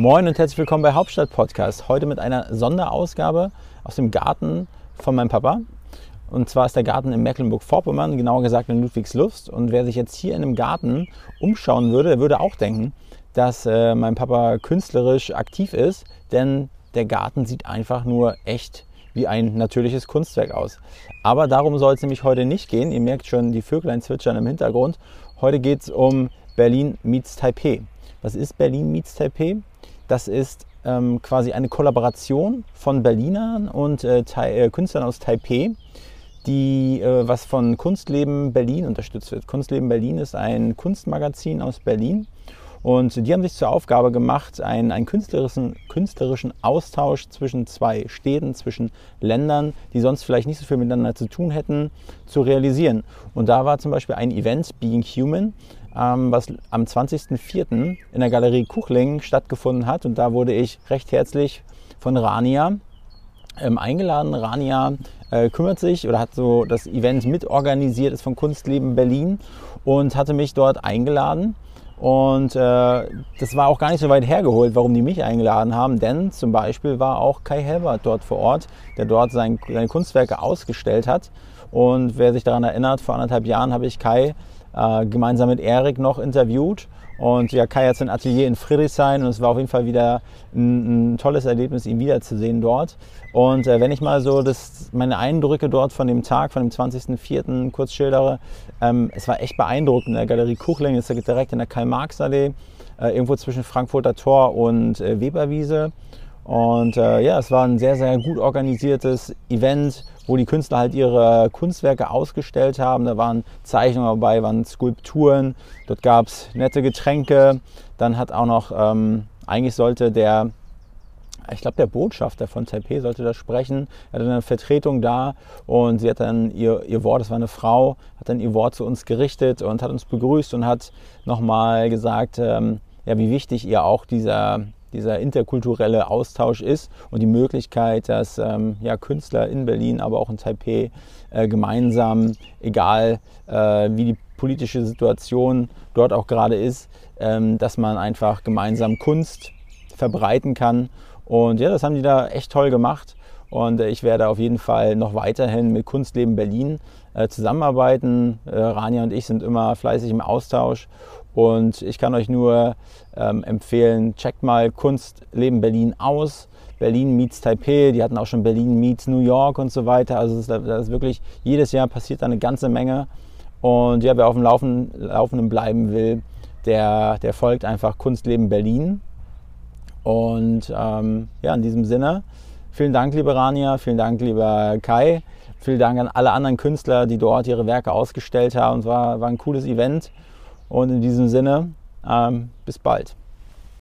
Moin und herzlich willkommen bei Hauptstadt Podcast. Heute mit einer Sonderausgabe aus dem Garten von meinem Papa. Und zwar ist der Garten in Mecklenburg-Vorpommern, genauer gesagt in Ludwigslust. Und wer sich jetzt hier in dem Garten umschauen würde, der würde auch denken, dass äh, mein Papa künstlerisch aktiv ist, denn der Garten sieht einfach nur echt wie ein natürliches Kunstwerk aus. Aber darum soll es nämlich heute nicht gehen. Ihr merkt schon die Vöglein zwitschern im Hintergrund. Heute geht es um Berlin meets Taipei. Was ist Berlin meets Taipei? Das ist ähm, quasi eine Kollaboration von Berlinern und äh, äh, Künstlern aus Taipei, die äh, was von Kunstleben Berlin unterstützt wird. Kunstleben Berlin ist ein Kunstmagazin aus Berlin und die haben sich zur Aufgabe gemacht, einen, einen künstlerischen, künstlerischen Austausch zwischen zwei Städten, zwischen Ländern, die sonst vielleicht nicht so viel miteinander zu tun hätten, zu realisieren. Und da war zum Beispiel ein Event, Being Human, was am 20.04. in der Galerie Kuchling stattgefunden hat. Und da wurde ich recht herzlich von Rania ähm, eingeladen. Rania äh, kümmert sich oder hat so das Event mitorganisiert, ist von Kunstleben Berlin und hatte mich dort eingeladen. Und äh, das war auch gar nicht so weit hergeholt, warum die mich eingeladen haben, denn zum Beispiel war auch Kai Helbert dort vor Ort, der dort sein, seine Kunstwerke ausgestellt hat. Und wer sich daran erinnert, vor anderthalb Jahren habe ich Kai äh, gemeinsam mit Erik noch interviewt. Und ja, Kai hat sein Atelier in Friedrichshain und es war auf jeden Fall wieder ein, ein tolles Erlebnis, ihn wiederzusehen dort. Und äh, wenn ich mal so das, meine Eindrücke dort von dem Tag, von dem 20.04. kurz schildere, ähm, es war echt beeindruckend. In der Galerie Kuchling ist direkt in der Karl-Marx-Allee, äh, irgendwo zwischen Frankfurter Tor und äh, Weberwiese. Und äh, ja, es war ein sehr, sehr gut organisiertes Event, wo die Künstler halt ihre Kunstwerke ausgestellt haben. Da waren Zeichnungen dabei, waren Skulpturen, dort gab es nette Getränke. Dann hat auch noch, ähm, eigentlich sollte der, ich glaube der Botschafter von Taipei sollte da sprechen. Er hatte eine Vertretung da und sie hat dann ihr, ihr Wort, das war eine Frau, hat dann ihr Wort zu uns gerichtet und hat uns begrüßt und hat nochmal gesagt, ähm, ja, wie wichtig ihr auch dieser dieser interkulturelle Austausch ist und die Möglichkeit, dass ähm, ja, Künstler in Berlin, aber auch in Taipei äh, gemeinsam, egal äh, wie die politische Situation dort auch gerade ist, ähm, dass man einfach gemeinsam Kunst verbreiten kann. Und ja, das haben die da echt toll gemacht. Und äh, ich werde auf jeden Fall noch weiterhin mit Kunstleben Berlin äh, zusammenarbeiten. Äh, Rania und ich sind immer fleißig im Austausch. Und ich kann euch nur ähm, empfehlen, checkt mal Kunstleben Berlin aus. Berlin meets Taipei, die hatten auch schon Berlin meets New York und so weiter. Also das ist, wirklich, jedes Jahr passiert da eine ganze Menge. Und ja, wer auf dem Laufen, Laufenden bleiben will, der, der folgt einfach Kunstleben Berlin. Und ähm, ja, in diesem Sinne, vielen Dank, liebe Rania, vielen Dank, lieber Kai. Vielen Dank an alle anderen Künstler, die dort ihre Werke ausgestellt haben. Es war, war ein cooles Event. Und in diesem Sinne, ähm, bis bald.